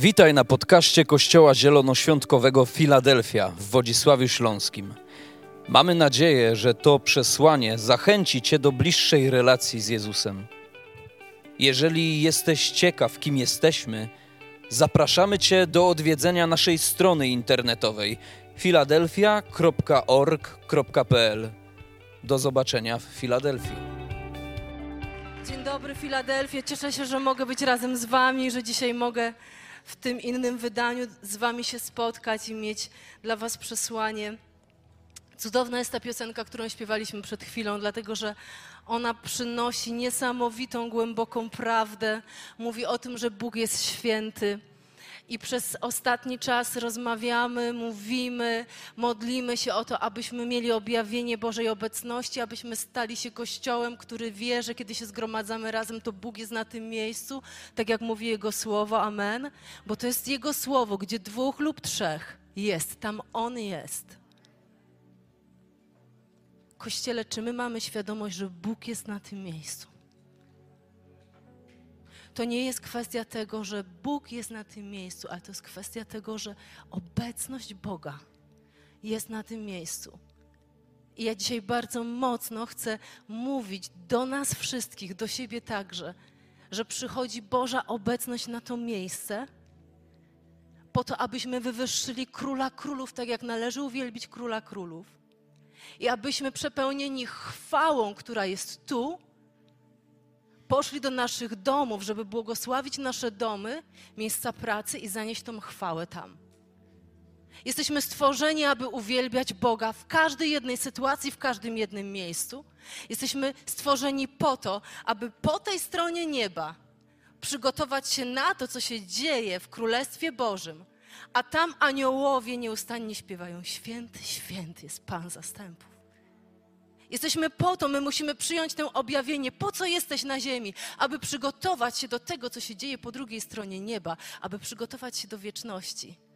Witaj na podcaście Kościoła Zielonoświątkowego Filadelfia w Wodzisławiu Śląskim. Mamy nadzieję, że to przesłanie zachęci Cię do bliższej relacji z Jezusem. Jeżeli jesteś ciekaw, kim jesteśmy, zapraszamy Cię do odwiedzenia naszej strony internetowej filadelfia.org.pl. Do zobaczenia w Filadelfii. Dzień dobry, Filadelfia. Cieszę się, że mogę być razem z Wami, że dzisiaj mogę w tym innym wydaniu z Wami się spotkać i mieć dla Was przesłanie. Cudowna jest ta piosenka, którą śpiewaliśmy przed chwilą, dlatego że ona przynosi niesamowitą, głęboką prawdę. Mówi o tym, że Bóg jest święty. I przez ostatni czas rozmawiamy, mówimy, modlimy się o to, abyśmy mieli objawienie Bożej obecności, abyśmy stali się kościołem, który wie, że kiedy się zgromadzamy razem, to Bóg jest na tym miejscu, tak jak mówi Jego słowo, amen. Bo to jest Jego słowo, gdzie dwóch lub trzech jest, tam On jest. Kościele, czy my mamy świadomość, że Bóg jest na tym miejscu? To nie jest kwestia tego, że Bóg jest na tym miejscu, ale to jest kwestia tego, że obecność Boga jest na tym miejscu. I ja dzisiaj bardzo mocno chcę mówić do nas wszystkich, do siebie także, że przychodzi Boża obecność na to miejsce, po to, abyśmy wywyższyli króla królów, tak jak należy uwielbić króla królów. I abyśmy przepełnieni chwałą, która jest tu, poszli do naszych domów, żeby błogosławić nasze domy, miejsca pracy i zanieść tą chwałę tam. Jesteśmy stworzeni, aby uwielbiać Boga w każdej jednej sytuacji, w każdym jednym miejscu. Jesteśmy stworzeni po to, aby po tej stronie nieba przygotować się na to, co się dzieje w Królestwie Bożym. A tam aniołowie nieustannie śpiewają: Święty, święty jest Pan zastępów. Jesteśmy po to, my musimy przyjąć tę objawienie. Po co jesteś na ziemi? Aby przygotować się do tego, co się dzieje po drugiej stronie nieba, aby przygotować się do wieczności.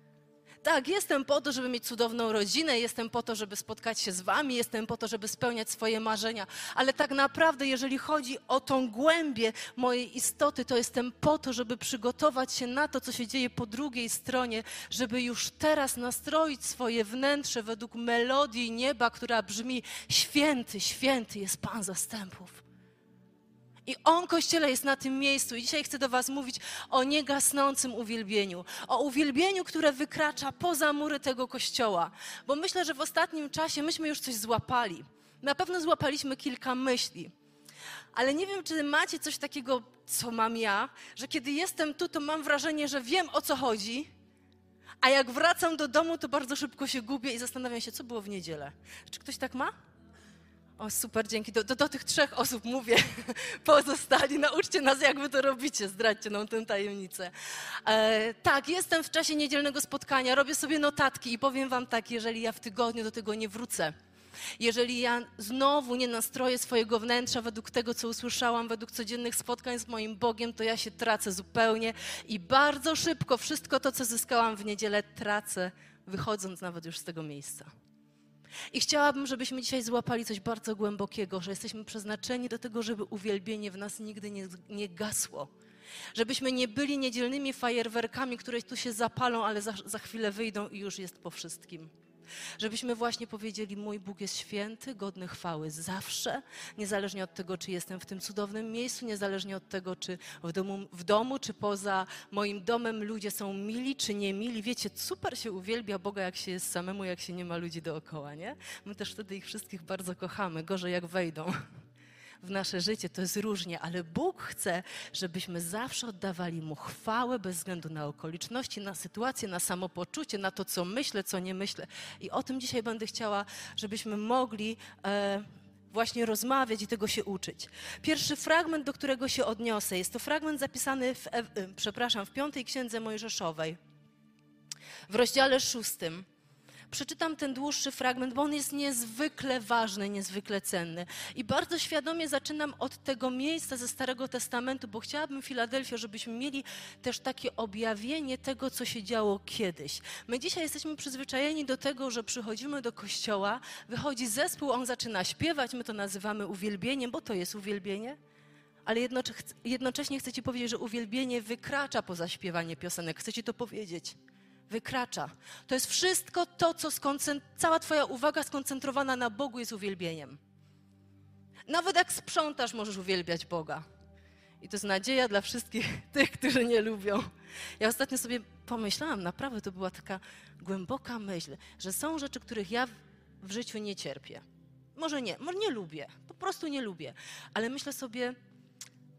Tak, jestem po to, żeby mieć cudowną rodzinę, jestem po to, żeby spotkać się z Wami, jestem po to, żeby spełniać swoje marzenia, ale tak naprawdę, jeżeli chodzi o tą głębię mojej istoty, to jestem po to, żeby przygotować się na to, co się dzieje po drugiej stronie, żeby już teraz nastroić swoje wnętrze według melodii nieba, która brzmi: Święty, święty jest Pan zastępów. I On, Kościele, jest na tym miejscu. I dzisiaj chcę do Was mówić o niegasnącym uwielbieniu. O uwielbieniu, które wykracza poza mury tego Kościoła. Bo myślę, że w ostatnim czasie myśmy już coś złapali. Na pewno złapaliśmy kilka myśli. Ale nie wiem, czy macie coś takiego, co mam ja, że kiedy jestem tu, to mam wrażenie, że wiem o co chodzi, a jak wracam do domu, to bardzo szybko się gubię i zastanawiam się, co było w niedzielę. Czy ktoś tak ma? O, super, dzięki. Do, do, do, tych trzech osób mówię. Pozostali, nauczcie nas, jak wy to robicie. Zdradźcie nam tę tajemnicę. E, tak, jestem w czasie niedzielnego spotkania, robię sobie notatki i powiem wam tak, jeżeli ja w tygodniu do tego nie wrócę, jeżeli ja znowu nie nastroję swojego wnętrza według tego, co usłyszałam, według codziennych spotkań z moim Bogiem, to ja się tracę zupełnie i bardzo szybko wszystko to, co zyskałam w niedzielę, tracę, wychodząc nawet już z tego miejsca. I chciałabym, żebyśmy dzisiaj złapali coś bardzo głębokiego, że jesteśmy przeznaczeni do tego, żeby uwielbienie w nas nigdy nie, nie gasło. Żebyśmy nie byli niedzielnymi fajerwerkami, które tu się zapalą, ale za, za chwilę wyjdą i już jest po wszystkim. Żebyśmy właśnie powiedzieli: Mój Bóg jest święty, godny chwały zawsze, niezależnie od tego, czy jestem w tym cudownym miejscu, niezależnie od tego, czy w domu, w domu czy poza moim domem ludzie są mili, czy nie mili. Wiecie, super się uwielbia Boga, jak się jest samemu, jak się nie ma ludzi dookoła, nie? My też wtedy ich wszystkich bardzo kochamy, gorzej jak wejdą w nasze życie, to jest różnie, ale Bóg chce, żebyśmy zawsze oddawali Mu chwałę bez względu na okoliczności, na sytuację, na samopoczucie, na to, co myślę, co nie myślę. I o tym dzisiaj będę chciała, żebyśmy mogli. E, właśnie rozmawiać i tego się uczyć. Pierwszy fragment, do którego się odniosę, jest to fragment zapisany w, e, przepraszam, w piątej księdze Mojżeszowej, w rozdziale szóstym przeczytam ten dłuższy fragment, bo on jest niezwykle ważny, niezwykle cenny. I bardzo świadomie zaczynam od tego miejsca ze Starego Testamentu, bo chciałabym, Filadelfio, żebyśmy mieli też takie objawienie tego, co się działo kiedyś. My dzisiaj jesteśmy przyzwyczajeni do tego, że przychodzimy do kościoła, wychodzi zespół, on zaczyna śpiewać, my to nazywamy uwielbieniem, bo to jest uwielbienie Ale jednocze- jednocześnie chcę Ci powiedzieć, że uwielbienie wykracza poza śpiewanie piosenek. Chcę Ci to powiedzieć. Wykracza. To jest wszystko to, co cała Twoja uwaga skoncentrowana na Bogu jest uwielbieniem. Nawet jak sprzątasz, możesz uwielbiać Boga. I to jest nadzieja dla wszystkich tych, którzy nie lubią. Ja ostatnio sobie pomyślałam, naprawdę to była taka głęboka myśl, że są rzeczy, których ja w życiu nie cierpię. Może nie, może nie lubię, po prostu nie lubię. Ale myślę sobie,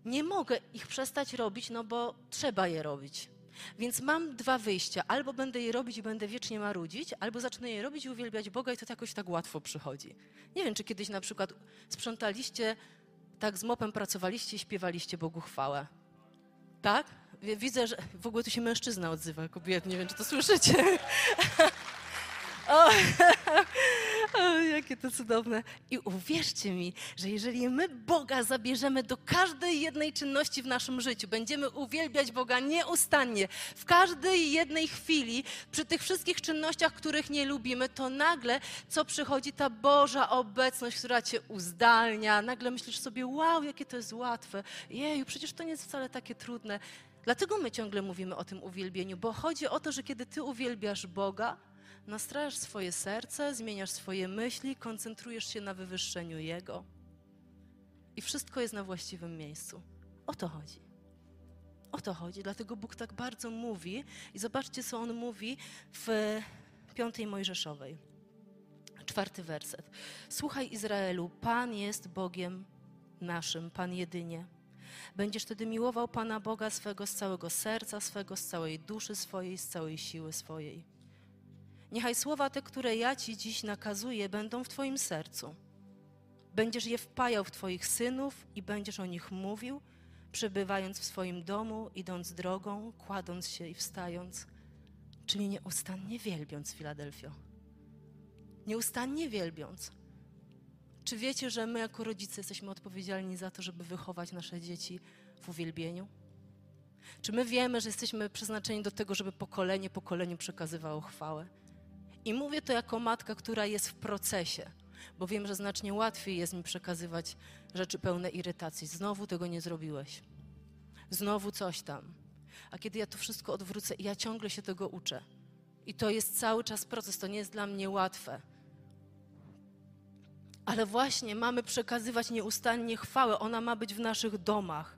nie mogę ich przestać robić, no bo trzeba je robić. Więc mam dwa wyjścia. Albo będę je robić i będę wiecznie marudzić, albo zacznę je robić i uwielbiać Boga i to jakoś tak łatwo przychodzi. Nie wiem, czy kiedyś na przykład sprzątaliście, tak z mopem pracowaliście i śpiewaliście Bogu chwałę. Tak? Wi- Widzę, że w ogóle tu się mężczyzna odzywa, kobiet, nie wiem, czy to słyszycie. O, jakie to cudowne. I uwierzcie mi, że jeżeli my Boga zabierzemy do każdej jednej czynności w naszym życiu, będziemy uwielbiać Boga nieustannie, w każdej jednej chwili, przy tych wszystkich czynnościach, których nie lubimy, to nagle co przychodzi ta Boża obecność, która cię uzdalnia. Nagle myślisz sobie, wow, jakie to jest łatwe. Jeju, przecież to nie jest wcale takie trudne. Dlatego my ciągle mówimy o tym uwielbieniu, bo chodzi o to, że kiedy ty uwielbiasz Boga, nastrajasz swoje serce, zmieniasz swoje myśli, koncentrujesz się na wywyższeniu Jego i wszystko jest na właściwym miejscu. O to chodzi. O to chodzi. Dlatego Bóg tak bardzo mówi i zobaczcie, co On mówi w piątej Mojżeszowej. Czwarty werset. Słuchaj Izraelu, Pan jest Bogiem naszym, Pan jedynie. Będziesz wtedy miłował Pana Boga swego z całego serca swego, z całej duszy swojej, z całej siły swojej. Niechaj słowa te, które ja Ci dziś nakazuję, będą w Twoim sercu. Będziesz je wpajał w Twoich synów i będziesz o nich mówił, przebywając w swoim domu, idąc drogą, kładąc się i wstając, czyli nieustannie wielbiąc Filadelfio. Nieustannie wielbiąc. Czy wiecie, że my jako rodzice jesteśmy odpowiedzialni za to, żeby wychować nasze dzieci w uwielbieniu? Czy my wiemy, że jesteśmy przeznaczeni do tego, żeby pokolenie pokoleniu przekazywało chwałę? I mówię to jako matka, która jest w procesie, bo wiem, że znacznie łatwiej jest mi przekazywać rzeczy pełne irytacji. Znowu tego nie zrobiłeś. Znowu coś tam. A kiedy ja to wszystko odwrócę, ja ciągle się tego uczę. I to jest cały czas proces, to nie jest dla mnie łatwe. Ale właśnie mamy przekazywać nieustannie chwałę, ona ma być w naszych domach.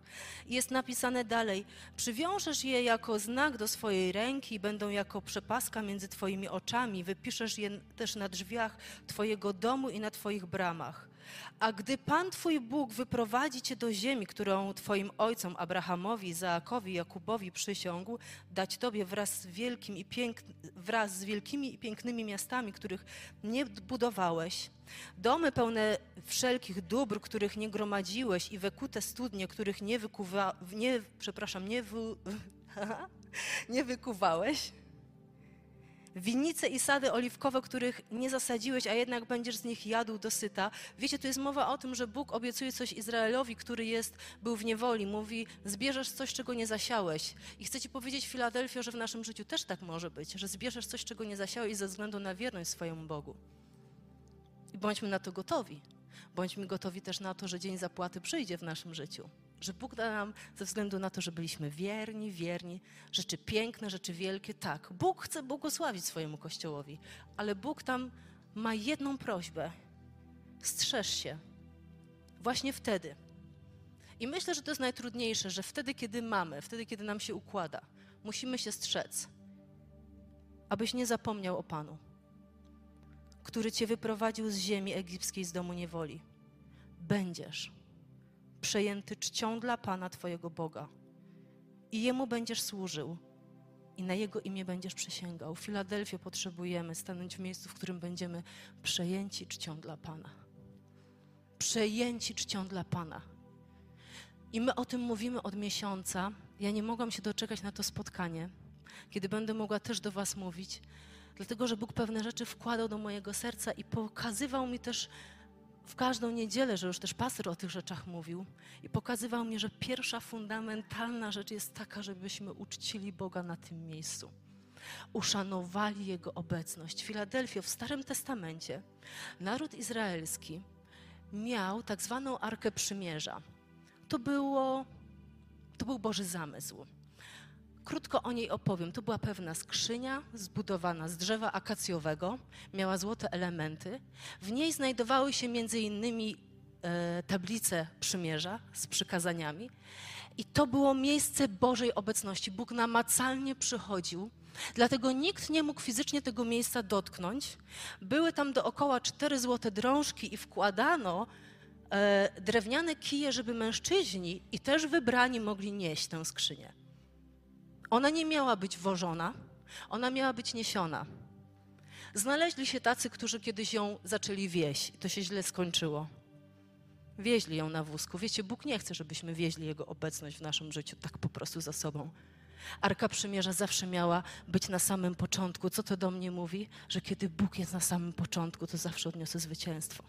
Jest napisane dalej: Przywiążesz je jako znak do swojej ręki, będą jako przepaska między Twoimi oczami, wypiszesz je też na drzwiach Twojego domu i na Twoich bramach. A gdy Pan Twój Bóg wyprowadzi Cię do ziemi, którą Twoim ojcom Abrahamowi, Zaakowi, Jakubowi przysiągł, dać Tobie wraz z, wielkim i pięk... wraz z wielkimi i pięknymi miastami, których nie budowałeś, domy pełne wszelkich dóbr, których nie gromadziłeś i wekute studnie, których nie wykuwa... nie, przepraszam, nie, wy... nie wykuwałeś, winnice i sady oliwkowe, których nie zasadziłeś, a jednak będziesz z nich jadł dosyta. Wiecie, tu jest mowa o tym, że Bóg obiecuje coś Izraelowi, który jest, był w niewoli. Mówi, zbierzesz coś, czego nie zasiałeś. I chcę ci powiedzieć, Filadelfio, że w naszym życiu też tak może być, że zbierzesz coś, czego nie zasiałeś ze względu na wierność swojemu Bogu. I bądźmy na to gotowi. Bądźmy gotowi też na to, że dzień zapłaty przyjdzie w naszym życiu. Że Bóg da nam ze względu na to, że byliśmy wierni, wierni, rzeczy piękne, rzeczy wielkie. Tak, Bóg chce błogosławić swojemu Kościołowi, ale Bóg tam ma jedną prośbę. Strzeż się. Właśnie wtedy. I myślę, że to jest najtrudniejsze, że wtedy, kiedy mamy, wtedy, kiedy nam się układa, musimy się strzec, abyś nie zapomniał o Panu, który cię wyprowadził z ziemi egipskiej, z domu niewoli. Będziesz przejęty czcią dla Pana Twojego Boga i Jemu będziesz służył i na Jego imię będziesz przysięgał. W Filadelfii potrzebujemy stanąć w miejscu, w którym będziemy przejęci czcią dla Pana. Przejęci czcią dla Pana. I my o tym mówimy od miesiąca. Ja nie mogłam się doczekać na to spotkanie, kiedy będę mogła też do Was mówić, dlatego że Bóg pewne rzeczy wkładał do mojego serca i pokazywał mi też w każdą niedzielę, że już też pastor o tych rzeczach mówił i pokazywał mi, że pierwsza fundamentalna rzecz jest taka, żebyśmy uczcili Boga na tym miejscu. Uszanowali Jego obecność. Filadelfio w Starym Testamencie naród izraelski miał tak zwaną Arkę Przymierza, to, było, to był Boży zamysł. Krótko o niej opowiem. To była pewna skrzynia zbudowana z drzewa akacjowego, miała złote elementy. W niej znajdowały się między innymi e, tablice przymierza z przykazaniami. I to było miejsce Bożej obecności. Bóg namacalnie przychodził, dlatego nikt nie mógł fizycznie tego miejsca dotknąć. Były tam dookoła cztery złote drążki i wkładano e, drewniane kije, żeby mężczyźni i też wybrani mogli nieść tę skrzynię. Ona nie miała być wożona, ona miała być niesiona. Znaleźli się tacy, którzy kiedyś ją zaczęli wieść to się źle skończyło. Wieźli ją na wózku. Wiecie, Bóg nie chce, żebyśmy wieźli Jego obecność w naszym życiu tak po prostu za sobą. Arka Przymierza zawsze miała być na samym początku. Co to do mnie mówi? Że kiedy Bóg jest na samym początku, to zawsze odniosę zwycięstwo.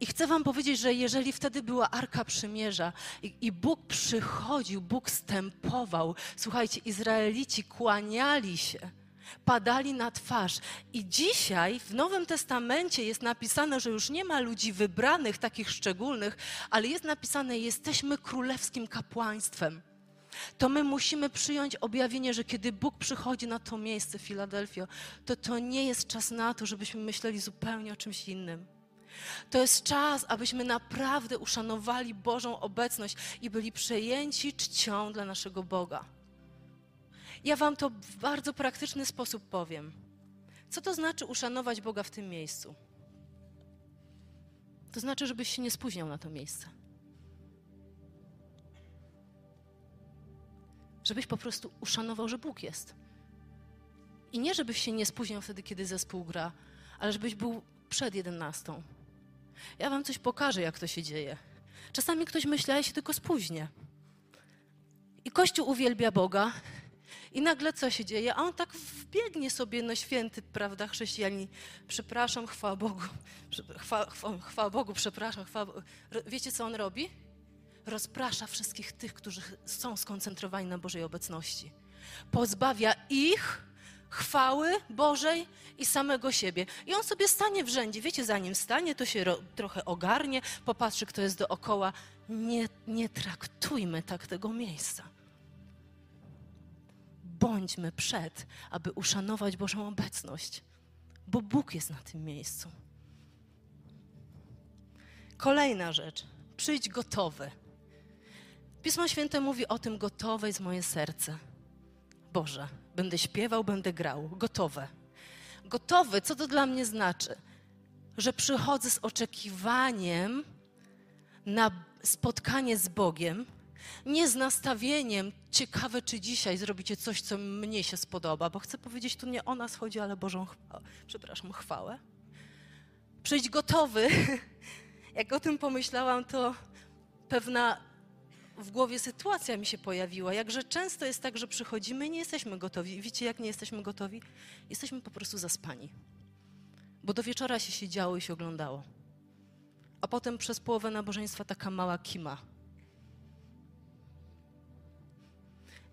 I chcę Wam powiedzieć, że jeżeli wtedy była Arka Przymierza i, i, Bóg przychodził, Bóg stępował, słuchajcie, Izraelici kłaniali się, padali na twarz. I dzisiaj w Nowym Testamencie jest napisane, że już nie ma ludzi wybranych, takich szczególnych, ale jest napisane, jesteśmy królewskim kapłaństwem. To my musimy przyjąć objawienie, że kiedy Bóg przychodzi na to miejsce, Filadelfia, to to nie jest czas na to, żebyśmy myśleli zupełnie o czymś innym. To jest czas, abyśmy naprawdę uszanowali Bożą obecność i byli przejęci czcią dla naszego Boga. Ja Wam to w bardzo praktyczny sposób powiem. Co to znaczy uszanować Boga w tym miejscu? To znaczy, żebyś się nie spóźniał na to miejsce. Żebyś po prostu uszanował, że Bóg jest. I nie, żebyś się nie spóźniał wtedy, kiedy zespół gra, ale żebyś był przed jedenastą. Ja wam coś pokażę, jak to się dzieje. Czasami ktoś myśli, ja się tylko spóźnię. I Kościół uwielbia Boga, i nagle co się dzieje? A on tak wbiegnie sobie, no święty, prawda, chrześcijanin. Przepraszam, chwała Bogu. Chwała, chwała Bogu, przepraszam, chwała Wiecie, co on robi? Rozprasza wszystkich tych, którzy są skoncentrowani na Bożej obecności. Pozbawia ich chwały Bożej i samego siebie. I on sobie stanie w rzędzie. Wiecie, zanim stanie, to się trochę ogarnie, popatrzy, kto jest dookoła. Nie, nie traktujmy tak tego miejsca bądźmy przed, aby uszanować Bożą obecność, bo Bóg jest na tym miejscu. Kolejna rzecz. Przyjdź gotowy. Pismo Święte mówi o tym, gotowe jest moje serce. Boże, będę śpiewał, będę grał. Gotowe. Gotowy, co to dla mnie znaczy? Że przychodzę z oczekiwaniem na spotkanie z Bogiem, nie z nastawieniem, ciekawe czy dzisiaj zrobicie coś, co mnie się spodoba, bo chcę powiedzieć, tu nie o nas chodzi, ale Bożą, przepraszam, chwałę. Przyjdź gotowy. Jak o tym pomyślałam, to pewna w głowie sytuacja mi się pojawiła. Jakże często jest tak, że przychodzimy i nie jesteśmy gotowi. Wiecie, jak nie jesteśmy gotowi? Jesteśmy po prostu zaspani. Bo do wieczora się siedziało i się oglądało. A potem przez połowę nabożeństwa taka mała kima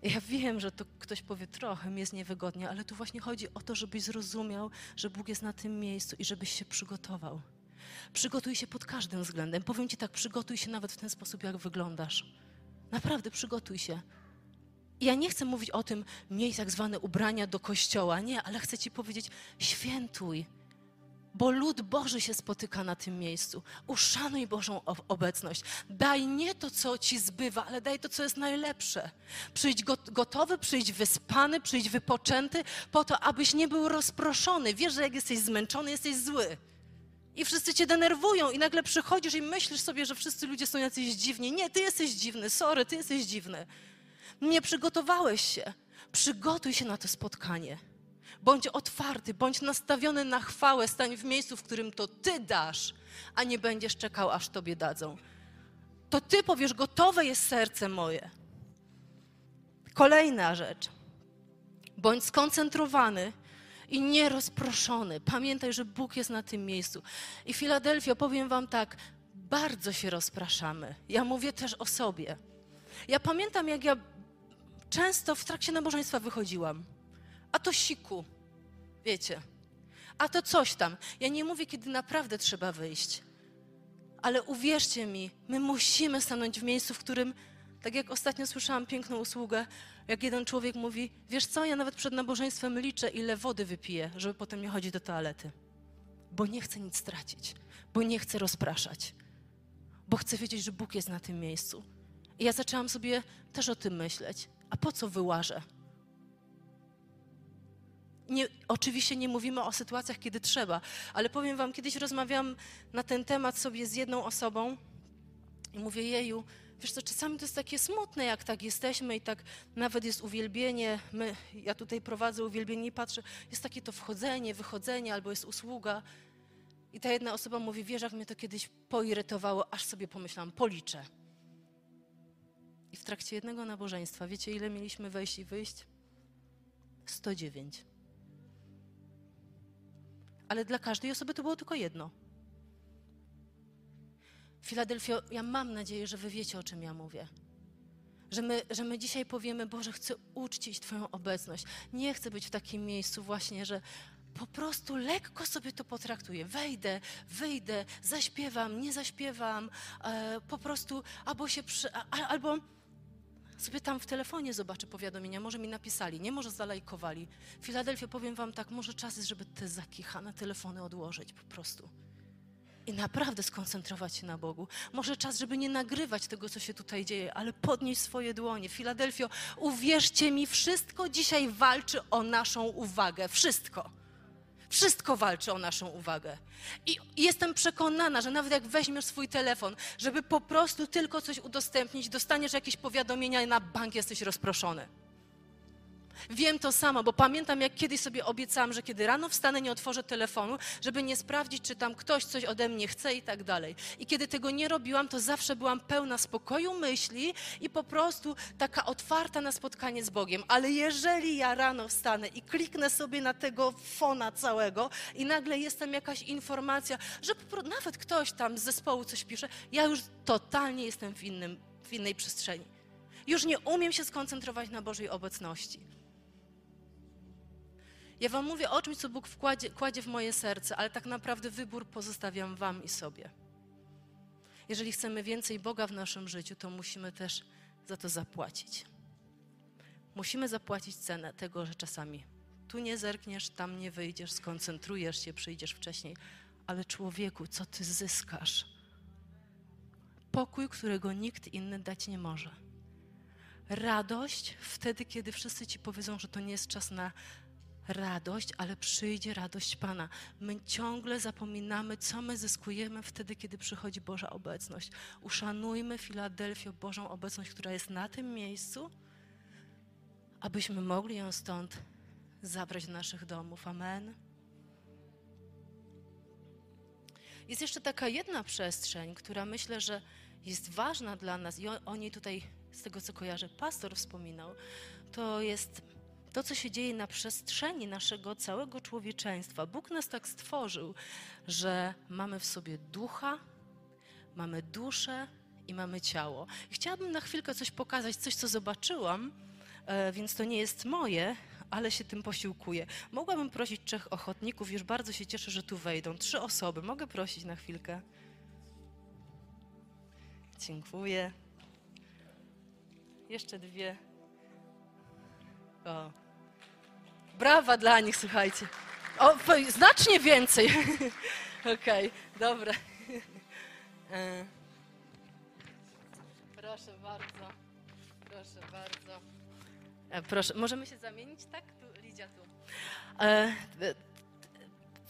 Ja wiem, że to ktoś powie, trochę mi jest niewygodnie, ale tu właśnie chodzi o to, żebyś zrozumiał, że Bóg jest na tym miejscu i żebyś się przygotował. Przygotuj się pod każdym względem. Powiem Ci tak, przygotuj się nawet w ten sposób, jak wyglądasz. Naprawdę przygotuj się. Ja nie chcę mówić o tym, miej tak zwane ubrania do kościoła. Nie, ale chcę Ci powiedzieć, świętuj bo lud Boży się spotyka na tym miejscu. Uszanuj Bożą obecność. Daj nie to, co ci zbywa, ale daj to, co jest najlepsze. Przyjdź gotowy, przyjdź wyspany, przyjdź wypoczęty, po to, abyś nie był rozproszony. Wiesz, że jak jesteś zmęczony, jesteś zły. I wszyscy cię denerwują, i nagle przychodzisz i myślisz sobie, że wszyscy ludzie są jacyś dziwni. Nie, ty jesteś dziwny, sorry, ty jesteś dziwny. Nie przygotowałeś się. Przygotuj się na to spotkanie. Bądź otwarty, bądź nastawiony na chwałę, stań w miejscu, w którym to Ty dasz, a nie będziesz czekał, aż Tobie dadzą. To Ty powiesz, gotowe jest serce moje. Kolejna rzecz. Bądź skoncentrowany i nierozproszony. Pamiętaj, że Bóg jest na tym miejscu. I Filadelfia, powiem Wam tak, bardzo się rozpraszamy. Ja mówię też o sobie. Ja pamiętam, jak ja często w trakcie nabożeństwa wychodziłam a to siku, wiecie, a to coś tam. Ja nie mówię, kiedy naprawdę trzeba wyjść, Ale uwierzcie mi, my musimy stanąć w miejscu, w którym, tak jak ostatnio słyszałam piękną usługę, jak jeden człowiek mówi, wiesz co, ja nawet przed nabożeństwem liczę, ile wody wypiję, żeby potem nie chodzić do toalety. Bo nie chcę nic stracić, bo nie chcę rozpraszać, bo chcę wiedzieć, że Bóg jest na tym miejscu. I ja zaczęłam sobie też o tym myśleć. A po co wyłażę? Nie, oczywiście nie mówimy o sytuacjach, kiedy trzeba, ale powiem Wam, kiedyś rozmawiałam na ten temat sobie z jedną osobą i mówię, jeju, wiesz co, czasami to jest takie smutne, jak tak jesteśmy i tak nawet jest uwielbienie, my, ja tutaj prowadzę uwielbienie i patrzę, jest takie to wchodzenie, wychodzenie, albo jest usługa. I ta jedna osoba mówi, wiesz, jak mnie to kiedyś poirytowało, aż sobie pomyślałam, policzę. I w trakcie jednego nabożeństwa, wiecie ile mieliśmy wejść i wyjść? 109. Ale dla każdej osoby to było tylko jedno. Filadelfio, ja mam nadzieję, że wy wiecie, o czym ja mówię. Że my, że my dzisiaj powiemy, Boże, chcę uczcić Twoją obecność. Nie chcę być w takim miejscu właśnie, że po prostu lekko sobie to potraktuję. Wejdę, wyjdę, zaśpiewam, nie zaśpiewam, e, po prostu albo się przy, a, albo sobie tam w telefonie zobaczę powiadomienia, może mi napisali, nie może zalajkowali. Filadelfia, powiem wam tak, może czas jest, żeby te zakichane telefony odłożyć po prostu. I naprawdę skoncentrować się na Bogu. Może czas, żeby nie nagrywać tego, co się tutaj dzieje, ale podnieść swoje dłonie. Filadelfio, uwierzcie mi, wszystko dzisiaj walczy o naszą uwagę. Wszystko. Wszystko walczy o naszą uwagę. I jestem przekonana, że nawet jak weźmiesz swój telefon, żeby po prostu tylko coś udostępnić, dostaniesz jakieś powiadomienia i na bank jesteś rozproszony. Wiem to samo, bo pamiętam, jak kiedyś sobie obiecałam, że kiedy rano wstanę, nie otworzę telefonu, żeby nie sprawdzić, czy tam ktoś coś ode mnie chce i tak dalej. I kiedy tego nie robiłam, to zawsze byłam pełna spokoju myśli i po prostu taka otwarta na spotkanie z Bogiem. Ale jeżeli ja rano wstanę i kliknę sobie na tego fona całego i nagle jestem jakaś informacja, że nawet ktoś tam z zespołu coś pisze, ja już totalnie jestem w, innym, w innej przestrzeni. Już nie umiem się skoncentrować na Bożej obecności. Ja Wam mówię o czymś, co Bóg wkładzie, kładzie w moje serce, ale tak naprawdę wybór pozostawiam Wam i sobie. Jeżeli chcemy więcej Boga w naszym życiu, to musimy też za to zapłacić. Musimy zapłacić cenę tego, że czasami tu nie zerkniesz, tam nie wyjdziesz, skoncentrujesz się, przyjdziesz wcześniej, ale człowieku, co ty zyskasz? Pokój, którego nikt inny dać nie może. Radość wtedy, kiedy wszyscy ci powiedzą, że to nie jest czas na radość, ale przyjdzie radość Pana. My ciągle zapominamy, co my zyskujemy wtedy, kiedy przychodzi Boża obecność. Uszanujmy Filadelfię, Bożą obecność, która jest na tym miejscu, abyśmy mogli ją stąd zabrać do naszych domów. Amen. Jest jeszcze taka jedna przestrzeń, która myślę, że jest ważna dla nas i o, o niej tutaj, z tego co kojarzę, pastor wspominał. To jest to, co się dzieje na przestrzeni naszego całego człowieczeństwa. Bóg nas tak stworzył, że mamy w sobie ducha, mamy duszę i mamy ciało. Chciałabym na chwilkę coś pokazać, coś, co zobaczyłam, e, więc to nie jest moje, ale się tym posiłkuję. Mogłabym prosić trzech ochotników, już bardzo się cieszę, że tu wejdą. Trzy osoby. Mogę prosić na chwilkę? Dziękuję. Jeszcze dwie. O. Brawa dla nich, słuchajcie. O, znacznie więcej. Okej, okay, dobra. E. Proszę bardzo. Proszę bardzo. E, proszę, możemy się zamienić, tak? Tu, Lidia tu. E,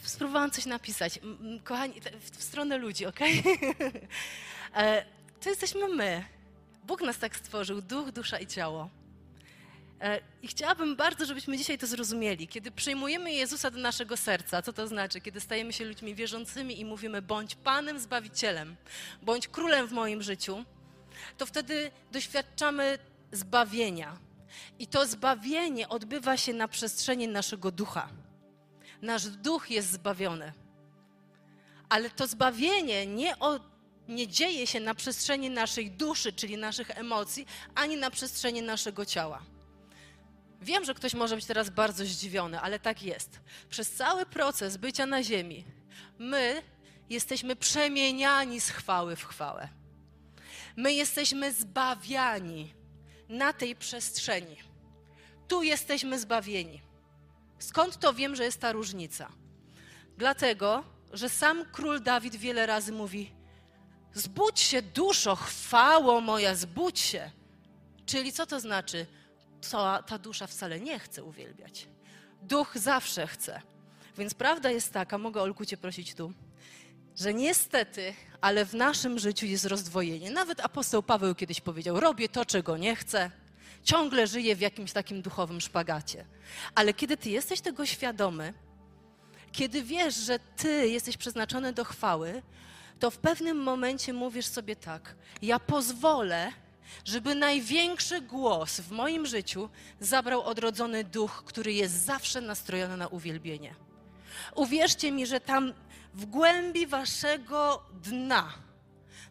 spróbowałam coś napisać. Kochani, w stronę ludzi, ok? e, to jesteśmy my. Bóg nas tak stworzył, duch, dusza i ciało. E, I chciałabym bardzo, żebyśmy dzisiaj to zrozumieli. Kiedy przyjmujemy Jezusa do naszego serca, co to znaczy? Kiedy stajemy się ludźmi wierzącymi i mówimy, bądź Panem Zbawicielem, bądź Królem w moim życiu, to wtedy doświadczamy zbawienia. I to zbawienie odbywa się na przestrzeni naszego ducha. Nasz duch jest zbawiony. Ale to zbawienie nie, o, nie dzieje się na przestrzeni naszej duszy, czyli naszych emocji, ani na przestrzeni naszego ciała. Wiem, że ktoś może być teraz bardzo zdziwiony, ale tak jest. Przez cały proces bycia na Ziemi, my jesteśmy przemieniani z chwały w chwałę. My jesteśmy zbawiani na tej przestrzeni. Tu jesteśmy zbawieni. Skąd to wiem, że jest ta różnica? Dlatego, że sam król Dawid wiele razy mówi: Zbudź się, duszo, chwało moja, zbudź się. Czyli co to znaczy? To, ta dusza wcale nie chce uwielbiać. Duch zawsze chce. Więc prawda jest taka, mogę Olku Cię prosić tu, że niestety, ale w naszym życiu jest rozdwojenie. Nawet apostoł Paweł kiedyś powiedział: Robię to, czego nie chcę, ciągle żyję w jakimś takim duchowym szpagacie. Ale kiedy Ty jesteś tego świadomy, kiedy wiesz, że Ty jesteś przeznaczony do chwały, to w pewnym momencie mówisz sobie tak: Ja pozwolę, żeby największy głos w moim życiu zabrał odrodzony duch, który jest zawsze nastrojony na uwielbienie. Uwierzcie mi, że tam w głębi waszego dna,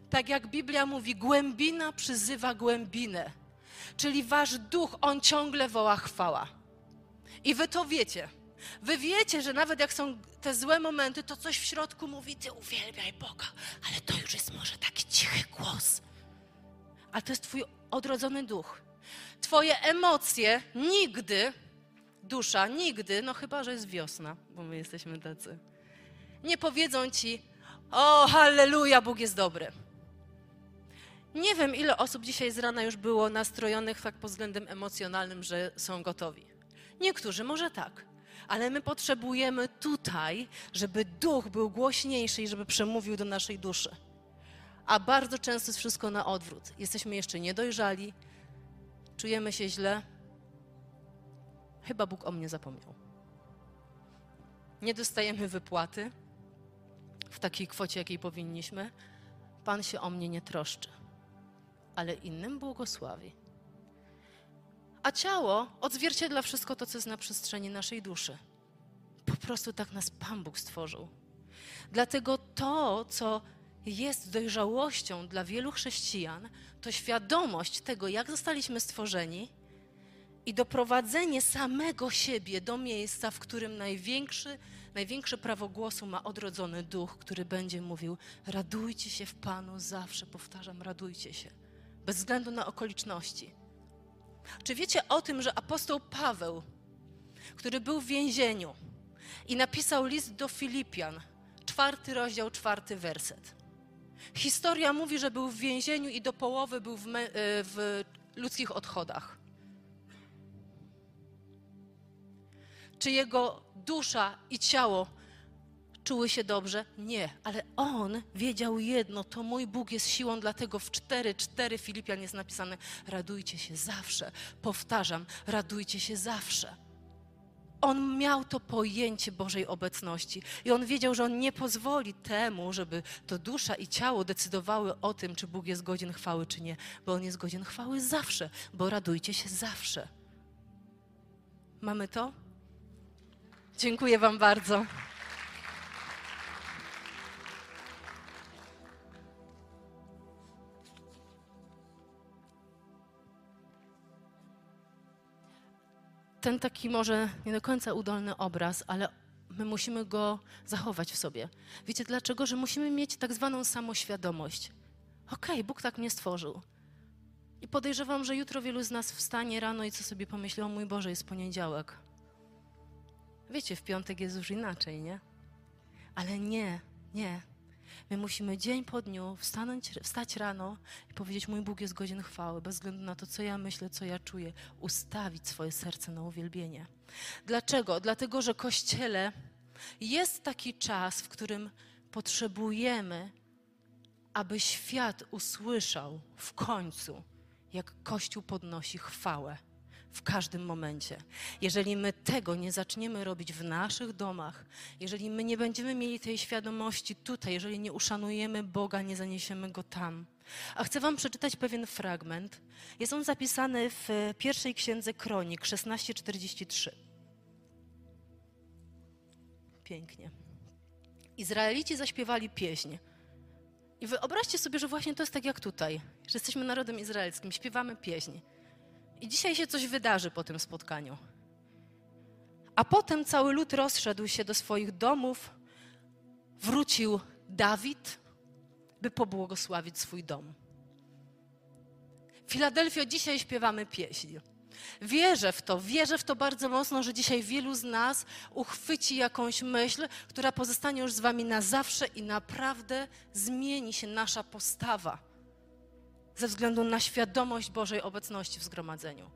tak jak Biblia mówi, głębina przyzywa głębinę, czyli wasz duch, on ciągle woła chwała. I wy to wiecie. Wy wiecie, że nawet jak są te złe momenty, to coś w środku mówi, ty uwielbiaj Boga, ale to już jest może taki cichy głos. Ale to jest twój odrodzony duch. Twoje emocje nigdy, dusza nigdy, no chyba, że jest wiosna, bo my jesteśmy tacy, nie powiedzą ci, o halleluja, Bóg jest dobry. Nie wiem, ile osób dzisiaj z rana już było nastrojonych tak pod względem emocjonalnym, że są gotowi. Niektórzy może tak, ale my potrzebujemy tutaj, żeby duch był głośniejszy i żeby przemówił do naszej duszy. A bardzo często jest wszystko na odwrót. Jesteśmy jeszcze niedojrzali, czujemy się źle. Chyba Bóg o mnie zapomniał. Nie dostajemy wypłaty w takiej kwocie, jakiej powinniśmy. Pan się o mnie nie troszczy, ale innym błogosławi. A ciało odzwierciedla wszystko to, co jest na przestrzeni naszej duszy. Po prostu tak nas Pan Bóg stworzył. Dlatego to, co jest dojrzałością dla wielu chrześcijan, to świadomość tego, jak zostaliśmy stworzeni i doprowadzenie samego siebie do miejsca, w którym największy, największe prawo głosu ma odrodzony duch, który będzie mówił: radujcie się w Panu zawsze, powtarzam, radujcie się, bez względu na okoliczności. Czy wiecie o tym, że apostoł Paweł, który był w więzieniu i napisał list do Filipian, czwarty rozdział, czwarty werset. Historia mówi, że był w więzieniu i do połowy był w, me, w ludzkich odchodach. Czy jego dusza i ciało czuły się dobrze? Nie, ale on wiedział jedno, to mój Bóg jest siłą, dlatego w 4:4 Filipian jest napisane: radujcie się zawsze. Powtarzam, radujcie się zawsze. On miał to pojęcie Bożej obecności i on wiedział, że on nie pozwoli temu, żeby to dusza i ciało decydowały o tym, czy Bóg jest godzien chwały, czy nie, bo on jest godzien chwały zawsze, bo radujcie się zawsze. Mamy to? Dziękuję Wam bardzo. Ten taki może nie do końca udolny obraz, ale my musimy go zachować w sobie. Wiecie dlaczego? Że musimy mieć tak zwaną samoświadomość. Okej, okay, Bóg tak mnie stworzył. I podejrzewam, że jutro wielu z nas wstanie rano i co sobie pomyśli, o mój Boże, jest poniedziałek. Wiecie, w piątek jest już inaczej, nie? Ale nie, nie. My musimy dzień po dniu wstanąć, wstać rano i powiedzieć: Mój Bóg jest godzien chwały, bez względu na to, co ja myślę, co ja czuję, ustawić swoje serce na uwielbienie. Dlaczego? Dlatego, że Kościele jest taki czas, w którym potrzebujemy, aby świat usłyszał w końcu, jak Kościół podnosi chwałę w każdym momencie. Jeżeli my tego nie zaczniemy robić w naszych domach, jeżeli my nie będziemy mieli tej świadomości tutaj, jeżeli nie uszanujemy Boga, nie zaniesiemy Go tam. A chcę Wam przeczytać pewien fragment. Jest on zapisany w pierwszej księdze Kronik 16:43. Pięknie. Izraelici zaśpiewali pieśń. I wyobraźcie sobie, że właśnie to jest tak jak tutaj, że jesteśmy narodem izraelskim, śpiewamy pieśń. I dzisiaj się coś wydarzy po tym spotkaniu. A potem cały lud rozszedł się do swoich domów, wrócił Dawid, by pobłogosławić swój dom. Filadelfio, dzisiaj śpiewamy pieśń. Wierzę w to, wierzę w to bardzo mocno, że dzisiaj wielu z nas uchwyci jakąś myśl, która pozostanie już z wami na zawsze i naprawdę zmieni się nasza postawa ze względu na świadomość Bożej obecności w zgromadzeniu.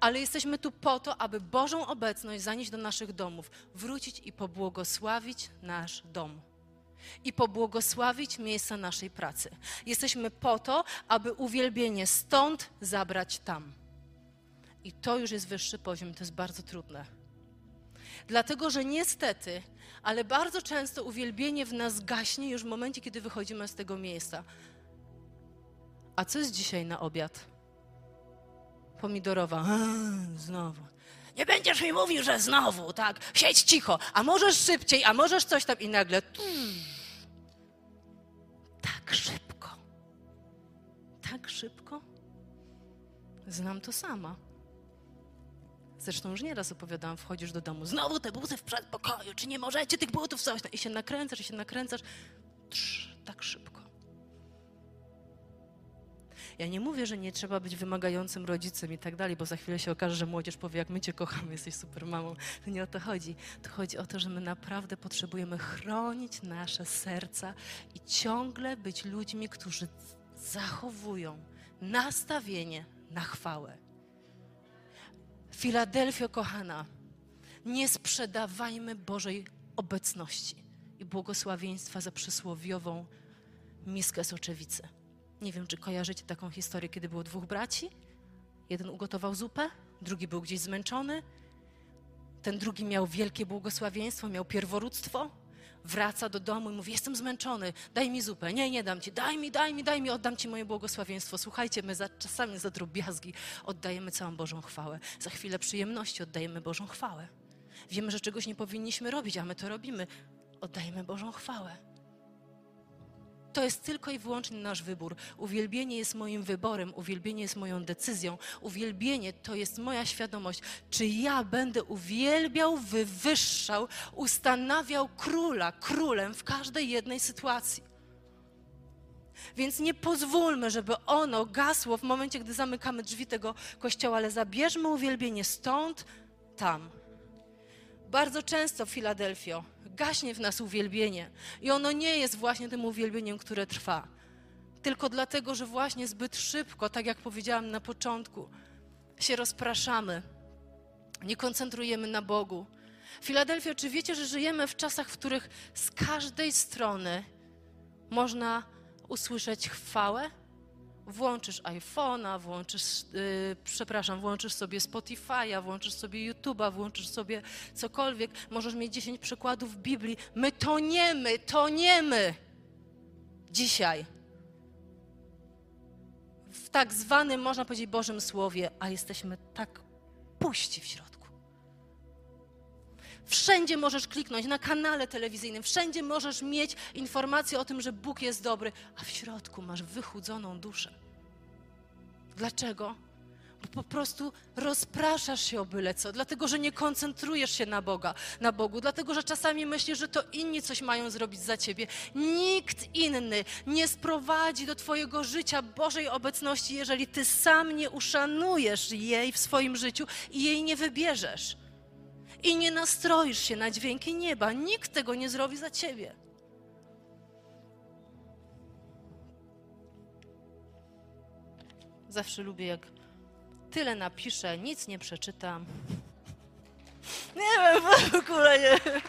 Ale jesteśmy tu po to, aby Bożą obecność zanieść do naszych domów, wrócić i pobłogosławić nasz dom. I pobłogosławić miejsca naszej pracy. Jesteśmy po to, aby uwielbienie stąd zabrać tam. I to już jest wyższy poziom, to jest bardzo trudne. Dlatego, że niestety, ale bardzo często uwielbienie w nas gaśnie już w momencie, kiedy wychodzimy z tego miejsca. A co jest dzisiaj na obiad? Pomidorowa. Znowu. Nie będziesz mi mówił, że znowu, tak? Siedź cicho, a możesz szybciej, a możesz coś tam i nagle. Tak szybko. Tak szybko? Znam to sama. Zresztą już nieraz opowiadałam, wchodzisz do domu, znowu te buty w przedpokoju, czy nie możecie tych butów coś? I się nakręcasz, i się nakręcasz. Trz, tak szybko. Ja nie mówię, że nie trzeba być wymagającym rodzicem i tak dalej, bo za chwilę się okaże, że młodzież powie, jak my cię kochamy, jesteś super mamą. To nie o to chodzi. To chodzi o to, że my naprawdę potrzebujemy chronić nasze serca i ciągle być ludźmi, którzy zachowują nastawienie na chwałę. Filadelfio, kochana, nie sprzedawajmy Bożej obecności i błogosławieństwa za przysłowiową miskę soczewicy. Nie wiem, czy kojarzycie taką historię, kiedy było dwóch braci. Jeden ugotował zupę, drugi był gdzieś zmęczony. Ten drugi miał wielkie błogosławieństwo, miał pierworództwo. Wraca do domu i mówi: Jestem zmęczony, daj mi zupę. Nie, nie dam ci, daj mi, daj mi, daj mi, oddam ci moje błogosławieństwo. Słuchajcie, my za, czasami za drobiazgi oddajemy całą Bożą chwałę. Za chwilę przyjemności oddajemy Bożą chwałę. Wiemy, że czegoś nie powinniśmy robić, a my to robimy. Oddajemy Bożą chwałę. To jest tylko i wyłącznie nasz wybór. Uwielbienie jest moim wyborem, uwielbienie jest moją decyzją. Uwielbienie to jest moja świadomość, czy ja będę uwielbiał, wywyższał, ustanawiał króla królem w każdej jednej sytuacji. Więc nie pozwólmy, żeby ono gasło w momencie, gdy zamykamy drzwi tego kościoła, ale zabierzmy uwielbienie stąd, tam. Bardzo często Filadelfio gaśnie w nas uwielbienie. I ono nie jest właśnie tym uwielbieniem, które trwa. Tylko dlatego, że właśnie zbyt szybko, tak jak powiedziałam na początku, się rozpraszamy, nie koncentrujemy na Bogu. Filadelfia, czy wiecie, że żyjemy w czasach, w których z każdej strony można usłyszeć chwałę? Włączysz iPhone'a, włączysz, yy, przepraszam, włączysz sobie Spotify'a, włączysz sobie YouTube'a, włączysz sobie cokolwiek, możesz mieć 10 przykładów Biblii. My toniemy, toniemy dzisiaj w tak zwanym, można powiedzieć, Bożym Słowie, a jesteśmy tak puści w środku. Wszędzie możesz kliknąć, na kanale telewizyjnym, wszędzie możesz mieć informację o tym, że Bóg jest dobry, a w środku masz wychudzoną duszę. Dlaczego? Bo po prostu rozpraszasz się o byle co, dlatego że nie koncentrujesz się na Boga, na Bogu, dlatego że czasami myślisz, że to inni coś mają zrobić za ciebie. Nikt inny nie sprowadzi do twojego życia Bożej obecności, jeżeli ty sam nie uszanujesz jej w swoim życiu i jej nie wybierzesz i nie nastroisz się na dźwięki nieba. Nikt tego nie zrobi za ciebie. Zawsze lubię, jak tyle napiszę, nic nie przeczytam. Nie wiem, w ogóle nie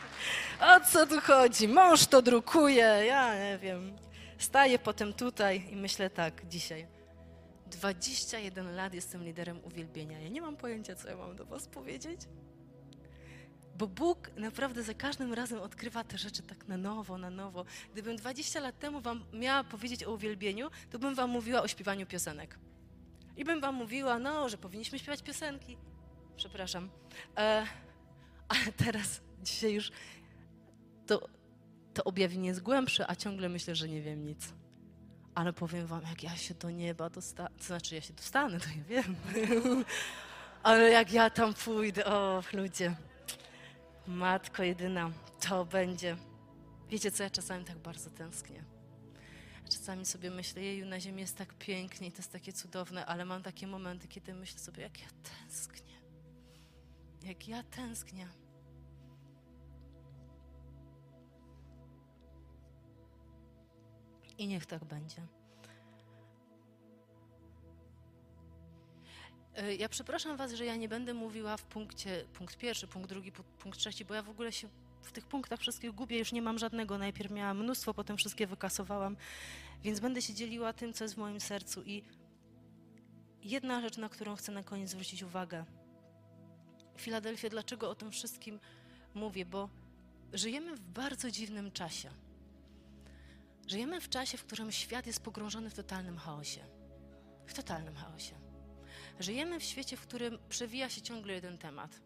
O co tu chodzi? Mąż to drukuje, ja nie wiem. Staję potem tutaj i myślę tak dzisiaj. 21 lat jestem liderem uwielbienia. Ja nie mam pojęcia, co ja mam do Was powiedzieć. Bo Bóg naprawdę za każdym razem odkrywa te rzeczy tak na nowo, na nowo. Gdybym 20 lat temu wam miała powiedzieć o uwielbieniu, to bym wam mówiła o śpiewaniu piosenek. I bym wam mówiła, no, że powinniśmy śpiewać piosenki. Przepraszam. E, ale teraz, dzisiaj już to, to objawienie jest głębsze, a ciągle myślę, że nie wiem nic. Ale powiem wam, jak ja się do nieba dostanę, to znaczy ja się dostanę, to ja wiem. ale jak ja tam pójdę, o ludzie. Matko jedyna, to będzie Wiecie co, ja czasami tak bardzo tęsknię. Czasami sobie myślę, jeju, na ziemi jest tak pięknie i to jest takie cudowne, ale mam takie momenty, kiedy myślę sobie, jak ja tęsknię. Jak ja tęsknię. I niech tak będzie. Ja przepraszam Was, że ja nie będę mówiła w punkcie, punkt pierwszy, punkt drugi, punkt trzeci, bo ja w ogóle się w tych punktach wszystkich gubię, już nie mam żadnego. Najpierw miałam mnóstwo, potem wszystkie wykasowałam, więc będę się dzieliła tym, co jest w moim sercu. I jedna rzecz, na którą chcę na koniec zwrócić uwagę. Filadelfia, dlaczego o tym wszystkim mówię? Bo żyjemy w bardzo dziwnym czasie. Żyjemy w czasie, w którym świat jest pogrążony w totalnym chaosie. W totalnym chaosie. Żyjemy w świecie, w którym przewija się ciągle jeden temat: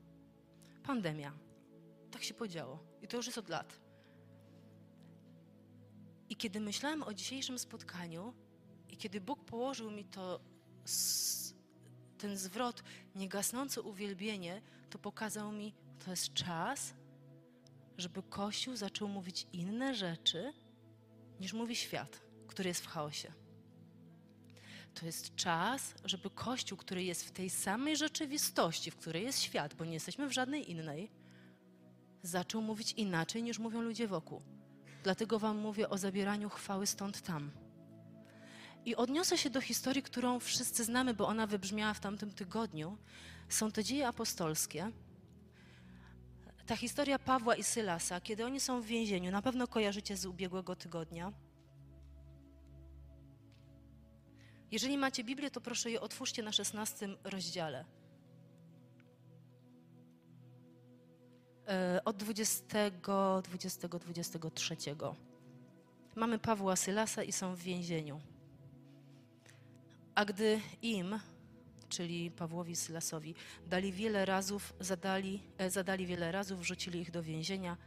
pandemia. Tak się podziało. I to już jest od lat. I kiedy myślałem o dzisiejszym spotkaniu, i kiedy Bóg położył mi to, ten zwrot, niegasnące uwielbienie, to pokazał mi, to jest czas, żeby Kościół zaczął mówić inne rzeczy, niż mówi świat, który jest w chaosie. To jest czas, żeby Kościół, który jest w tej samej rzeczywistości, w której jest świat, bo nie jesteśmy w żadnej innej, zaczął mówić inaczej niż mówią ludzie wokół. Dlatego Wam mówię o zabieraniu chwały stąd tam. I odniosę się do historii, którą wszyscy znamy, bo ona wybrzmiała w tamtym tygodniu. Są to dzieje apostolskie. Ta historia Pawła i Sylasa, kiedy oni są w więzieniu, na pewno kojarzycie z ubiegłego tygodnia. Jeżeli macie Biblię, to proszę je otwórzcie na 16 rozdziale. E, od 20, 20, 23. Mamy Pawła Sylasa i są w więzieniu. A gdy im, czyli Pawłowi Sylasowi, dali wiele razów, zadali, e, zadali wiele razów, wrzucili ich do więzienia,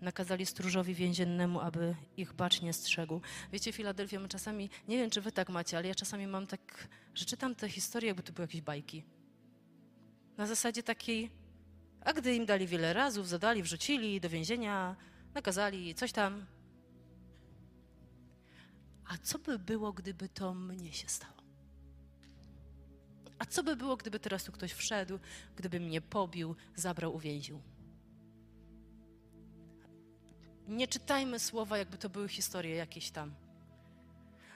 nakazali stróżowi więziennemu, aby ich bacznie strzegł. Wiecie, Filadelfia, my czasami, nie wiem, czy wy tak macie, ale ja czasami mam tak, że czytam te historie, jakby to były jakieś bajki. Na zasadzie takiej, a gdy im dali wiele razów, zadali, wrzucili do więzienia, nakazali coś tam. A co by było, gdyby to mnie się stało? A co by było, gdyby teraz tu ktoś wszedł, gdyby mnie pobił, zabrał, uwięził? Nie czytajmy słowa, jakby to były historie jakieś tam.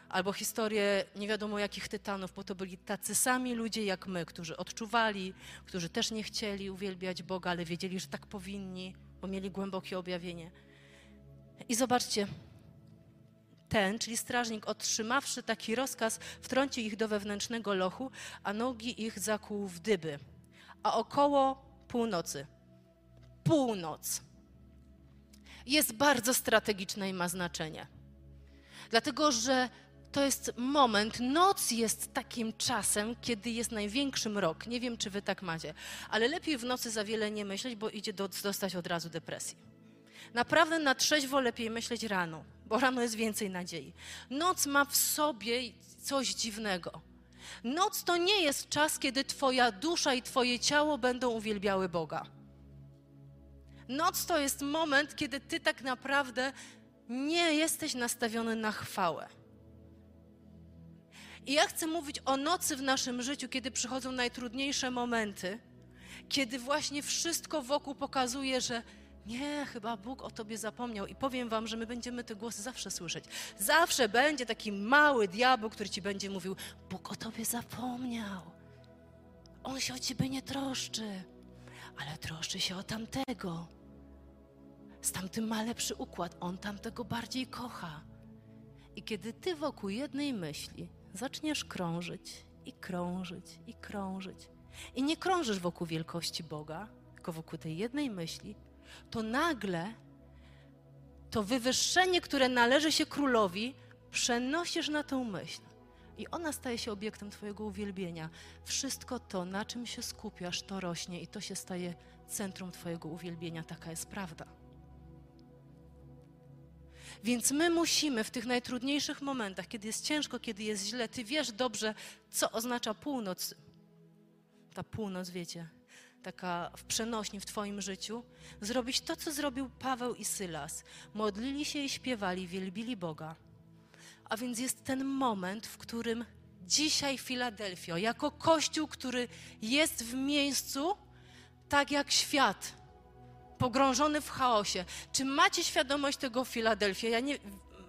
Albo historie nie wiadomo jakich tytanów, bo to byli tacy sami ludzie jak my, którzy odczuwali, którzy też nie chcieli uwielbiać Boga, ale wiedzieli, że tak powinni, bo mieli głębokie objawienie. I zobaczcie, ten, czyli strażnik, otrzymawszy taki rozkaz, wtrącił ich do wewnętrznego lochu, a nogi ich zakłuł w dyby. A około północy, północ, jest bardzo strategiczna i ma znaczenie. Dlatego, że to jest moment, noc jest takim czasem, kiedy jest największy mrok. Nie wiem, czy wy tak macie, ale lepiej w nocy za wiele nie myśleć, bo idzie do, dostać od razu depresji. Naprawdę na trzeźwo lepiej myśleć rano, bo rano jest więcej nadziei. Noc ma w sobie coś dziwnego. Noc to nie jest czas, kiedy Twoja dusza i Twoje ciało będą uwielbiały Boga. Noc to jest moment, kiedy Ty tak naprawdę nie jesteś nastawiony na chwałę. I ja chcę mówić o nocy w naszym życiu, kiedy przychodzą najtrudniejsze momenty, kiedy właśnie wszystko wokół pokazuje, że nie, chyba Bóg o tobie zapomniał. I powiem wam, że my będziemy te głosy zawsze słyszeć. Zawsze będzie taki mały diabeł, który ci będzie mówił: Bóg o tobie zapomniał. On się o ciebie nie troszczy, ale troszczy się o tamtego. Z tamtym ma lepszy układ, on tamtego bardziej kocha. I kiedy ty wokół jednej myśli zaczniesz krążyć i krążyć i krążyć, i nie krążysz wokół wielkości Boga, tylko wokół tej jednej myśli, to nagle to wywyższenie, które należy się królowi, przenosisz na tą myśl. I ona staje się obiektem Twojego uwielbienia. Wszystko to, na czym się skupiasz, to rośnie i to się staje centrum Twojego uwielbienia. Taka jest prawda. Więc my musimy w tych najtrudniejszych momentach, kiedy jest ciężko, kiedy jest źle, Ty wiesz dobrze, co oznacza północ. Ta północ, wiecie, taka w przenośni w Twoim życiu, zrobić to, co zrobił Paweł i Sylas. Modlili się i śpiewali, wielbili Boga. A więc jest ten moment, w którym dzisiaj Filadelfio, jako Kościół, który jest w miejscu, tak jak świat, pogrążony w chaosie. Czy macie świadomość tego Filadelfia? Ja nie,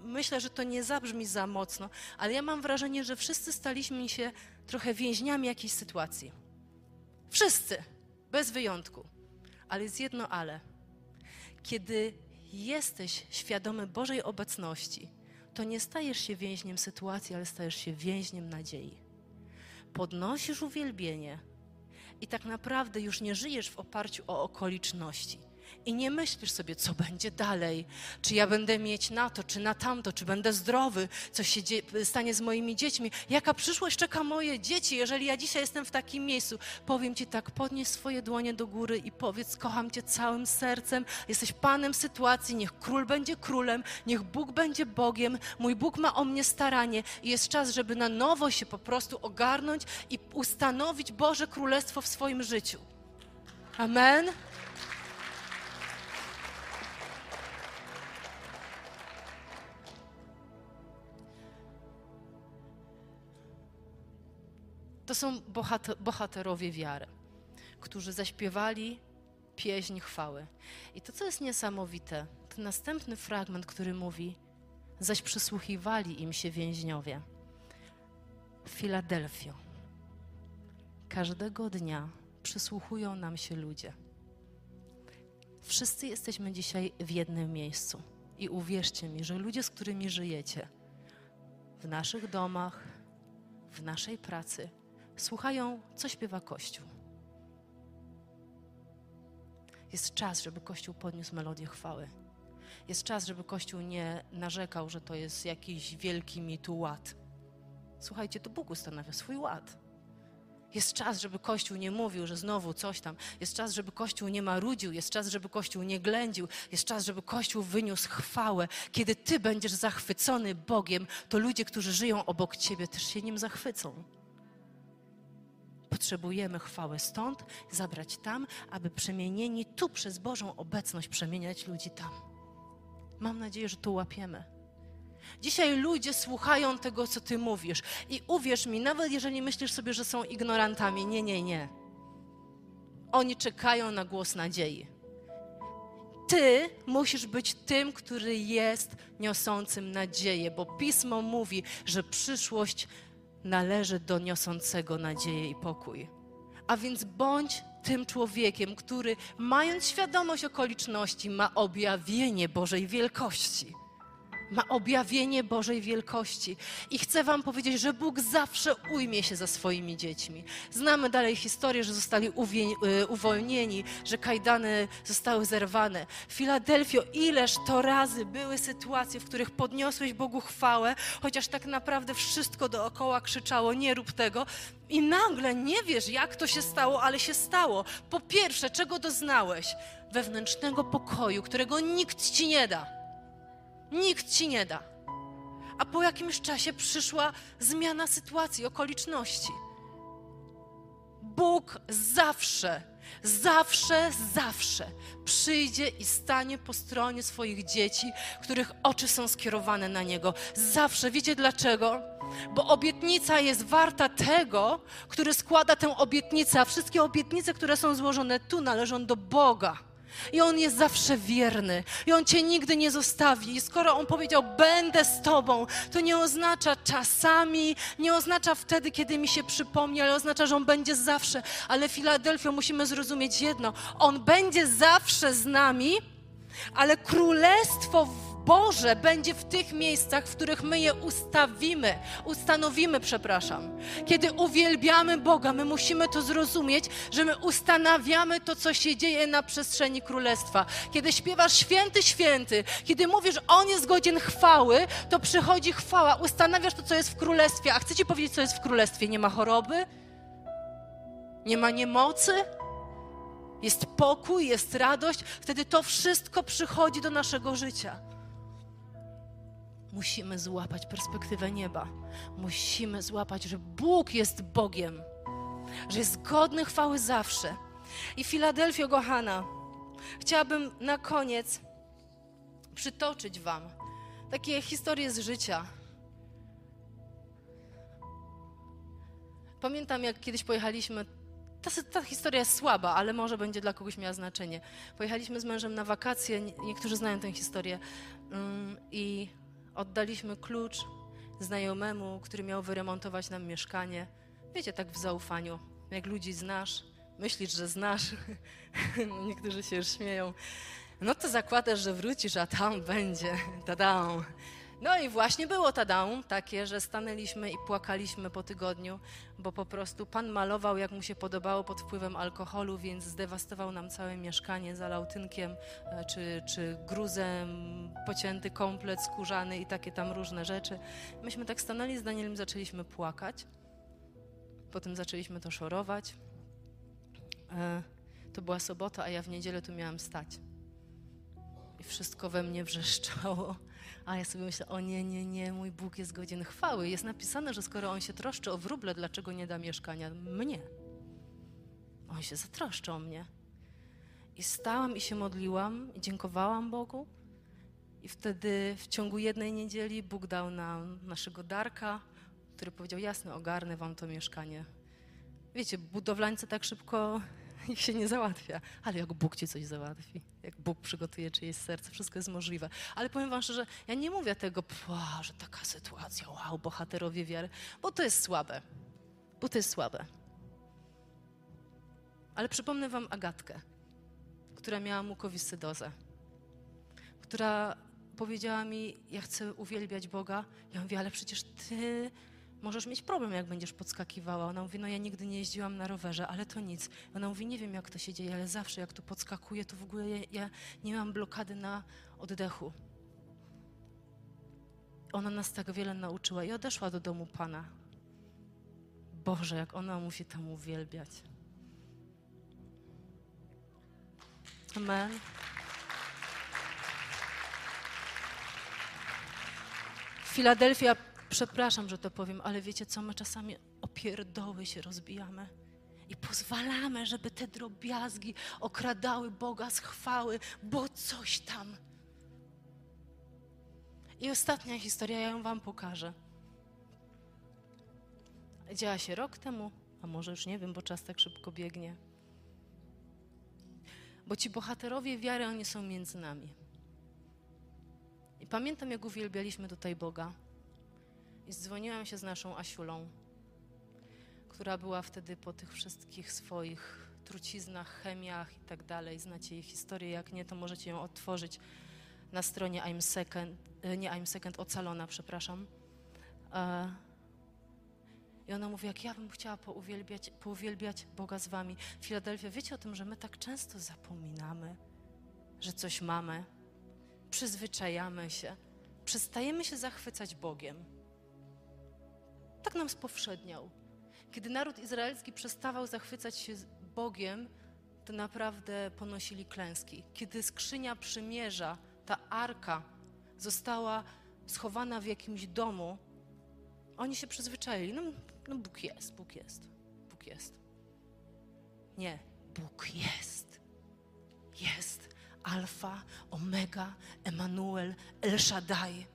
myślę, że to nie zabrzmi za mocno, ale ja mam wrażenie, że wszyscy staliśmy się trochę więźniami jakiejś sytuacji. Wszyscy, bez wyjątku. Ale jest jedno ale. Kiedy jesteś świadomy Bożej obecności, to nie stajesz się więźniem sytuacji, ale stajesz się więźniem nadziei. Podnosisz uwielbienie i tak naprawdę już nie żyjesz w oparciu o okoliczności i nie myślisz sobie, co będzie dalej, czy ja będę mieć na to, czy na tamto, czy będę zdrowy, co się stanie z moimi dziećmi, jaka przyszłość czeka moje dzieci, jeżeli ja dzisiaj jestem w takim miejscu. Powiem Ci tak, podnieś swoje dłonie do góry i powiedz, kocham Cię całym sercem, jesteś Panem sytuacji, niech Król będzie Królem, niech Bóg będzie Bogiem, mój Bóg ma o mnie staranie i jest czas, żeby na nowo się po prostu ogarnąć i ustanowić Boże Królestwo w swoim życiu. Amen. To są bohaterowie wiary, którzy zaśpiewali pieśń chwały. I to, co jest niesamowite, to następny fragment, który mówi: Zaś przysłuchiwali im się więźniowie. Filadelfio. Każdego dnia przysłuchują nam się ludzie. Wszyscy jesteśmy dzisiaj w jednym miejscu. I uwierzcie mi, że ludzie, z którymi żyjecie, w naszych domach, w naszej pracy, słuchają, co śpiewa Kościół. Jest czas, żeby Kościół podniósł melodię chwały. Jest czas, żeby Kościół nie narzekał, że to jest jakiś wielki mitu ład. Słuchajcie, to Bóg ustanawia swój ład. Jest czas, żeby Kościół nie mówił, że znowu coś tam. Jest czas, żeby Kościół nie marudził. Jest czas, żeby Kościół nie ględził. Jest czas, żeby Kościół wyniósł chwałę. Kiedy Ty będziesz zachwycony Bogiem, to ludzie, którzy żyją obok Ciebie, też się nim zachwycą. Potrzebujemy chwały stąd, zabrać tam, aby przemienieni tu przez Bożą obecność przemieniać ludzi tam. Mam nadzieję, że to łapiemy. Dzisiaj ludzie słuchają tego, co Ty mówisz. I uwierz mi, nawet jeżeli myślisz sobie, że są ignorantami, nie, nie, nie. Oni czekają na głos nadziei. Ty musisz być tym, który jest niosącym nadzieję, bo pismo mówi, że przyszłość należy do niosącego nadzieję i pokój. A więc bądź tym człowiekiem, który, mając świadomość okoliczności, ma objawienie Bożej wielkości ma objawienie Bożej wielkości. I chcę Wam powiedzieć, że Bóg zawsze ujmie się za swoimi dziećmi. Znamy dalej historię, że zostali y, uwolnieni, że kajdany zostały zerwane. Filadelfio, ileż to razy były sytuacje, w których podniosłeś Bogu chwałę, chociaż tak naprawdę wszystko dookoła krzyczało: Nie rób tego. I nagle nie wiesz, jak to się stało, ale się stało. Po pierwsze, czego doznałeś? Wewnętrznego pokoju, którego nikt ci nie da Nikt ci nie da. A po jakimś czasie przyszła zmiana sytuacji, okoliczności. Bóg zawsze, zawsze, zawsze przyjdzie i stanie po stronie swoich dzieci, których oczy są skierowane na Niego. Zawsze. Wiecie dlaczego? Bo obietnica jest warta tego, który składa tę obietnicę, a wszystkie obietnice, które są złożone tu, należą do Boga. I On jest zawsze wierny. I On Cię nigdy nie zostawi. I skoro On powiedział, będę z Tobą, to nie oznacza czasami, nie oznacza wtedy, kiedy mi się przypomni, ale oznacza, że On będzie zawsze. Ale Filadelfio, musimy zrozumieć jedno. On będzie zawsze z nami, ale królestwo Boże będzie w tych miejscach, w których my je ustawimy, ustanowimy, przepraszam. Kiedy uwielbiamy Boga, my musimy to zrozumieć, że my ustanawiamy to, co się dzieje na przestrzeni królestwa. Kiedy śpiewasz święty, święty, kiedy mówisz, On jest godzien chwały, to przychodzi chwała, ustanawiasz to, co jest w królestwie. A chcę Ci powiedzieć, co jest w królestwie? Nie ma choroby, nie ma niemocy, jest pokój, jest radość, wtedy to wszystko przychodzi do naszego życia. Musimy złapać perspektywę nieba. Musimy złapać, że Bóg jest Bogiem, że jest godny chwały zawsze. I Filadelfio, kochana, chciałabym na koniec przytoczyć Wam takie historie z życia. Pamiętam, jak kiedyś pojechaliśmy. Ta, ta, historia jest słaba, ale może będzie dla kogoś miała znaczenie. Pojechaliśmy z mężem na wakacje, niektórzy znają tę historię, um, i oddaliśmy klucz znajomemu, który miał wyremontować nam mieszkanie. Wiecie, tak w zaufaniu, jak ludzi znasz, myślisz, że znasz, niektórzy się już śmieją, no to zakładasz, że wrócisz, a tam będzie, tadam. No i właśnie było tadam, takie, że stanęliśmy i płakaliśmy po tygodniu, bo po prostu pan malował, jak mu się podobało, pod wpływem alkoholu, więc zdewastował nam całe mieszkanie, zalał tynkiem e, czy, czy gruzem, pocięty komplet skórzany i takie tam różne rzeczy. Myśmy tak stanęli z Danielem, zaczęliśmy płakać, potem zaczęliśmy to szorować. E, to była sobota, a ja w niedzielę tu miałam stać. I wszystko we mnie wrzeszczało. A ja sobie myślę, o nie, nie, nie, mój Bóg jest godzien chwały. Jest napisane, że skoro On się troszczy o wróble, dlaczego nie da mieszkania mnie? On się zatroszczy o mnie. I stałam i się modliłam i dziękowałam Bogu. I wtedy w ciągu jednej niedzieli Bóg dał nam naszego Darka, który powiedział, jasne, ogarnę wam to mieszkanie. Wiecie, budowlańcy tak szybko ich się nie załatwia, ale jak Bóg ci coś załatwi, jak Bóg przygotuje czyjeś serce, wszystko jest możliwe. Ale powiem wam szczerze, ja nie mówię tego, że taka sytuacja, wow, bohaterowie wiary, bo to jest słabe, bo to jest słabe. Ale przypomnę wam Agatkę, która miała mukowiscydozę, która powiedziała mi, ja chcę uwielbiać Boga. Ja mówię, ale przecież ty możesz mieć problem, jak będziesz podskakiwała. Ona mówi, no ja nigdy nie jeździłam na rowerze, ale to nic. Ona mówi, nie wiem jak to się dzieje, ale zawsze jak tu podskakuję, to w ogóle ja, ja nie mam blokady na oddechu. Ona nas tak wiele nauczyła i odeszła do domu Pana. Boże, jak ona musi tam uwielbiać. Amen. Filadelfia Przepraszam, że to powiem, ale wiecie co, my czasami opierdoły się rozbijamy i pozwalamy, żeby te drobiazgi okradały Boga z chwały, bo coś tam. I ostatnia historia, ja ją wam pokażę. Działa się rok temu, a może już nie wiem, bo czas tak szybko biegnie. Bo ci bohaterowie wiary, oni są między nami. I pamiętam, jak uwielbialiśmy tutaj Boga. I zdzwoniłam się z naszą Asiulą, która była wtedy po tych wszystkich swoich truciznach, chemiach i tak dalej. Znacie jej historię, jak nie, to możecie ją otworzyć na stronie I'm Second, e, nie I'm Second, Ocalona, przepraszam. E, I ona mówi, jak ja bym chciała pouwielbiać, pouwielbiać Boga z wami. Filadelfia, wiecie o tym, że my tak często zapominamy, że coś mamy, przyzwyczajamy się, przestajemy się zachwycać Bogiem tak nam spowszedniał. Kiedy naród izraelski przestawał zachwycać się Bogiem, to naprawdę ponosili klęski. Kiedy skrzynia przymierza, ta arka, została schowana w jakimś domu, oni się przyzwyczaili. No, no Bóg jest, Bóg jest, Bóg jest. Nie, Bóg jest. Jest. Alfa, Omega, Emanuel, El Shaddai.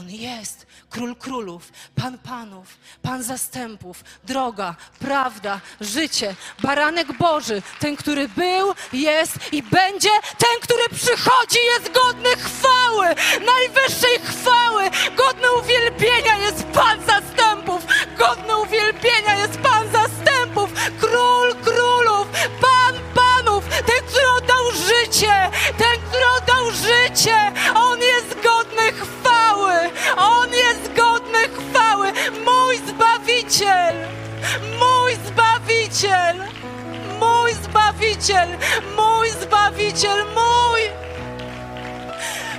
On jest. Król królów, pan panów, pan zastępów, droga, prawda, życie, baranek Boży, ten, który był, jest i będzie, ten, który przychodzi, jest godny chwały, najwyższej chwały, godny uwielbienia jest pan zastępów, godny uwielbienia jest pan zastępów, król królów, pan panów, ten, który oddał życie, ten, który oddał życie, on jest Zbawiciel, mój Zbawiciel, mój.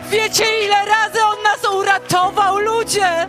Wiecie, ile razy On nas uratował, ludzie?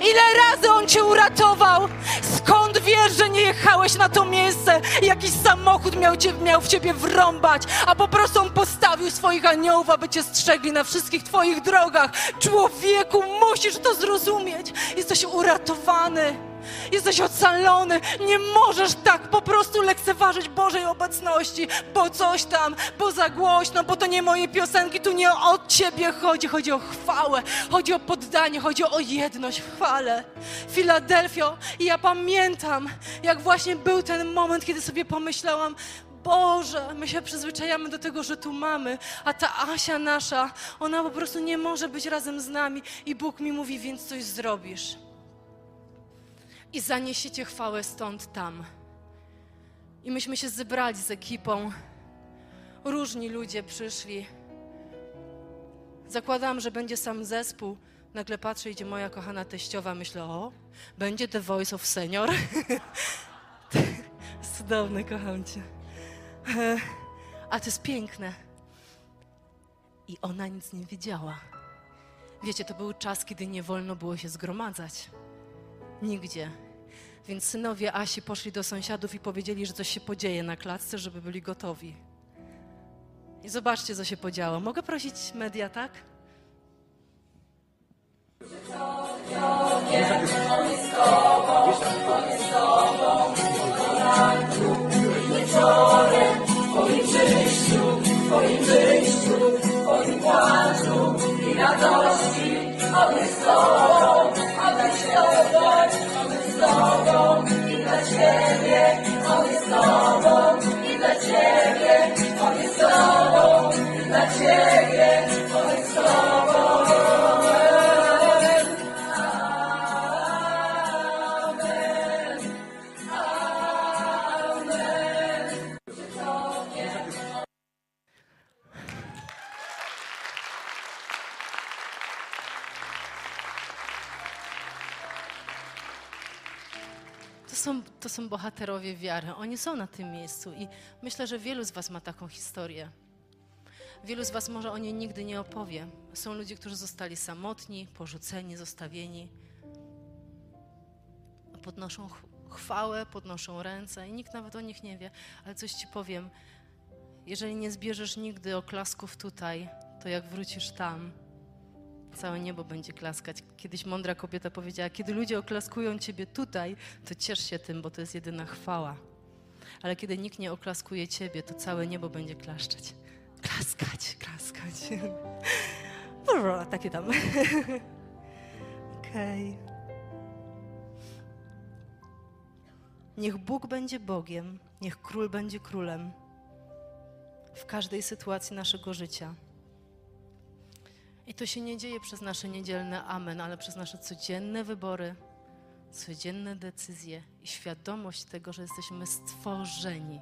Ile razy On cię uratował? Skąd wiesz, że nie jechałeś na to miejsce? Jakiś samochód miał, cię, miał w ciebie wrąbać, a po prostu On postawił swoich aniołów, aby cię strzegli na wszystkich twoich drogach. Człowieku, musisz to zrozumieć. Jesteś uratowany. Jesteś ocalony. Nie możesz tak po prostu lekceważyć Bożej obecności, bo coś tam, bo za głośno, bo to nie moje piosenki, tu nie o Ciebie chodzi. Chodzi o chwałę, chodzi o poddanie, chodzi o jedność w chwale. Filadelfio, i ja pamiętam, jak właśnie był ten moment, kiedy sobie pomyślałam, Boże, my się przyzwyczajamy do tego, że tu mamy, a ta Asia nasza, ona po prostu nie może być razem z nami i Bóg mi mówi, więc coś zrobisz. I zaniesiecie chwałę stąd tam. I myśmy się zebrali z ekipą. Różni ludzie przyszli. Zakładałam, że będzie sam zespół. Nagle patrzę, idzie moja kochana teściowa. Myślę, o, będzie The Voice of Senior. Cudowne, kocham cię. A to jest piękne. I ona nic nie wiedziała. Wiecie, to był czas, kiedy nie wolno było się zgromadzać. Nigdzie. Więc synowie Asi poszli do sąsiadów i powiedzieli, że coś się podzieje na klatce, żeby byli gotowi. I zobaczcie, co się podziało. Mogę prosić media, tak? To to są bohaterowie wiary. Oni są na tym miejscu i myślę, że wielu z Was ma taką historię. Wielu z Was może o niej nigdy nie opowie. Są ludzie, którzy zostali samotni, porzuceni, zostawieni. Podnoszą ch- chwałę, podnoszą ręce i nikt nawet o nich nie wie. Ale coś Ci powiem. Jeżeli nie zbierzesz nigdy oklasków tutaj, to jak wrócisz tam, całe niebo będzie klaskać. Kiedyś mądra kobieta powiedziała: Kiedy ludzie oklaskują ciebie tutaj, to ciesz się tym, bo to jest jedyna chwała. Ale kiedy nikt nie oklaskuje ciebie, to całe niebo będzie klaszczeć. Klaskać, klaskać. Dobra, takie tam. Okej. Niech Bóg będzie Bogiem, niech król będzie królem w każdej sytuacji naszego życia. I to się nie dzieje przez nasze niedzielne amen, ale przez nasze codzienne wybory, codzienne decyzje i świadomość tego, że jesteśmy stworzeni,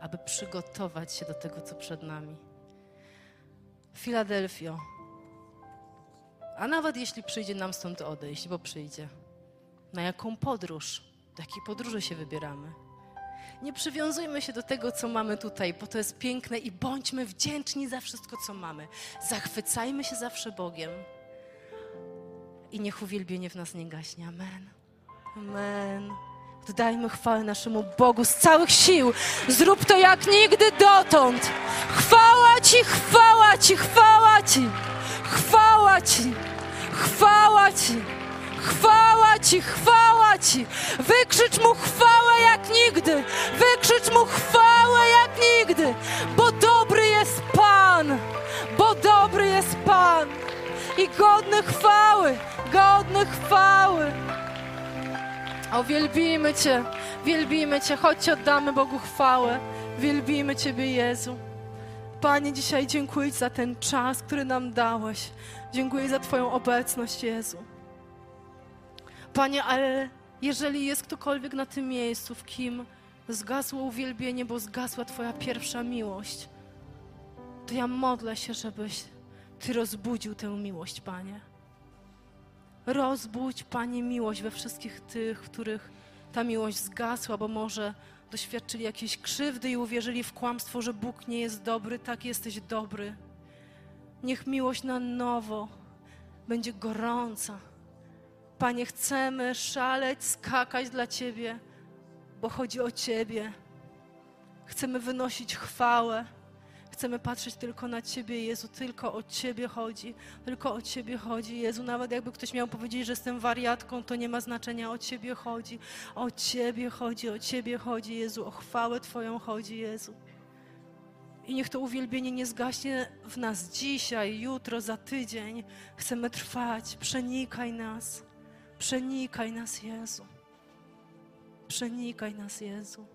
aby przygotować się do tego, co przed nami. Filadelfio, a nawet jeśli przyjdzie nam stąd odejść, bo przyjdzie, na jaką podróż, do jakiej podróży się wybieramy? Nie przywiązujmy się do tego, co mamy tutaj, bo to jest piękne i bądźmy wdzięczni za wszystko, co mamy. Zachwycajmy się zawsze Bogiem i niech uwielbienie w nas nie gaśnie. Amen. Amen. Oddajmy chwałę naszemu Bogu z całych sił. Zrób to jak nigdy dotąd. Chwała Ci, chwała Ci, chwała Ci. Chwała Ci, chwała Ci. Chwała Ci, chwała Ci. Wykrzycz Mu chwałę jak. Wykrzycz Mu chwałę jak nigdy. Bo dobry jest Pan. Bo dobry jest Pan. I godny chwały, godny chwały. O, wielbimy Cię, wielbimy Cię. Chodźcie, oddamy Bogu chwałę. Wielbimy Ciebie, Jezu. Panie, dzisiaj dziękuję za ten czas, który nam dałeś. Dziękuję za Twoją obecność, Jezu. Panie, ale jeżeli jest ktokolwiek na tym miejscu, w kim zgasło uwielbienie, bo zgasła Twoja pierwsza miłość, to ja modlę się, żebyś Ty rozbudził tę miłość, Panie. Rozbudź, Panie, miłość we wszystkich tych, których ta miłość zgasła, bo może doświadczyli jakiejś krzywdy i uwierzyli w kłamstwo, że Bóg nie jest dobry, tak jesteś dobry. Niech miłość na nowo będzie gorąca. Panie, chcemy szaleć, skakać dla Ciebie, bo chodzi o Ciebie. Chcemy wynosić chwałę. Chcemy patrzeć tylko na Ciebie, Jezu, tylko o Ciebie chodzi, tylko o Ciebie chodzi, Jezu. Nawet jakby ktoś miał powiedzieć, że jestem wariatką, to nie ma znaczenia, o Ciebie chodzi, o Ciebie chodzi, o Ciebie chodzi, Jezu, o chwałę Twoją chodzi, Jezu. I niech to uwielbienie nie zgaśnie w nas dzisiaj, jutro, za tydzień. Chcemy trwać, przenikaj nas, przenikaj nas, Jezu. Przenikaj nas, Jezu.